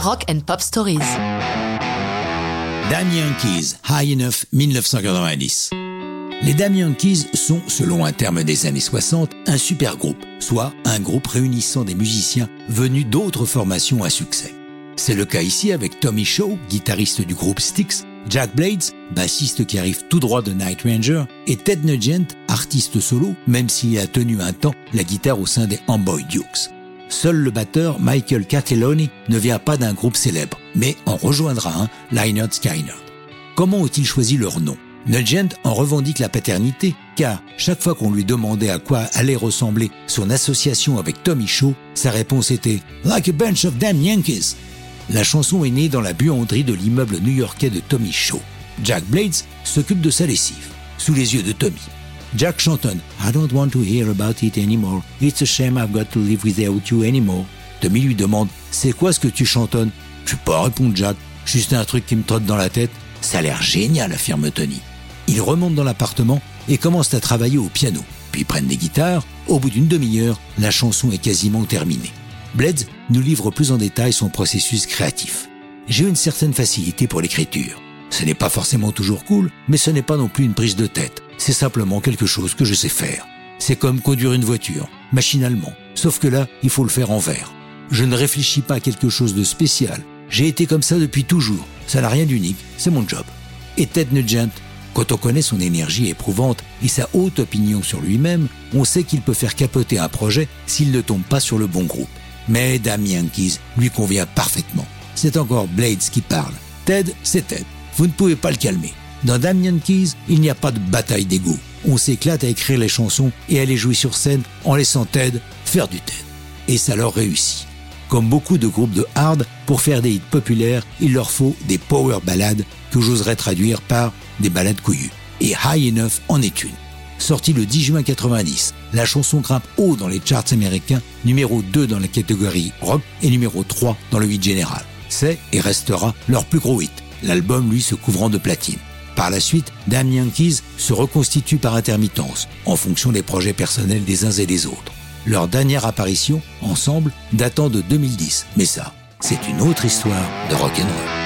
Rock and Pop Stories. Damn Yankees, High Enough, 1990. Les Damn Yankees sont, selon un terme des années 60, un super groupe, soit un groupe réunissant des musiciens venus d'autres formations à succès. C'est le cas ici avec Tommy Shaw, guitariste du groupe Styx, Jack Blades, bassiste qui arrive tout droit de Night Ranger, et Ted Nugent, artiste solo, même s'il a tenu un temps la guitare au sein des Amboy Dukes. Seul le batteur Michael Catelloni ne vient pas d'un groupe célèbre, mais en rejoindra un, Lynyrd Skynyrd. Comment ont-ils choisi leur nom? Nugent en revendique la paternité, car chaque fois qu'on lui demandait à quoi allait ressembler son association avec Tommy Shaw, sa réponse était Like a bunch of damn Yankees. La chanson est née dans la buanderie de l'immeuble new-yorkais de Tommy Shaw. Jack Blades s'occupe de sa lessive, sous les yeux de Tommy. Jack chantonne I don't want to hear about it anymore. It's a shame I've got to live without you anymore. Tommy lui demande C'est quoi ce que tu chantonnes? Je peux pas répondre Jack. Juste un truc qui me trotte dans la tête. Ça a l'air génial, affirme Tony. Ils remontent dans l'appartement et commencent à travailler au piano. Puis prennent des guitares. Au bout d'une demi-heure, la chanson est quasiment terminée. Blades nous livre plus en détail son processus créatif. J'ai une certaine facilité pour l'écriture. Ce n'est pas forcément toujours cool, mais ce n'est pas non plus une prise de tête. C'est simplement quelque chose que je sais faire. C'est comme conduire une voiture, machinalement. Sauf que là, il faut le faire en vert. Je ne réfléchis pas à quelque chose de spécial. J'ai été comme ça depuis toujours. Ça n'a rien d'unique, c'est mon job. Et Ted Nugent, quand on connaît son énergie éprouvante et sa haute opinion sur lui-même, on sait qu'il peut faire capoter un projet s'il ne tombe pas sur le bon groupe. Mais Damien Yankees lui convient parfaitement. C'est encore Blades qui parle. Ted, c'est Ted. Vous ne pouvez pas le calmer. Dans Damien Keys, il n'y a pas de bataille d'ego. On s'éclate à écrire les chansons et à les jouer sur scène en laissant Ted faire du Ted. Et ça leur réussit. Comme beaucoup de groupes de hard, pour faire des hits populaires, il leur faut des power ballades que j'oserais traduire par des ballades couillues. Et High Enough en est une. Sortie le 10 juin 90, la chanson grimpe haut dans les charts américains, numéro 2 dans la catégorie rock et numéro 3 dans le hit général. C'est et restera leur plus gros hit, l'album lui se couvrant de platine. Par la suite, Damn Yankees se reconstitue par intermittence, en fonction des projets personnels des uns et des autres. Leur dernière apparition, ensemble, datant de 2010. Mais ça, c'est une autre histoire de rock'n'roll.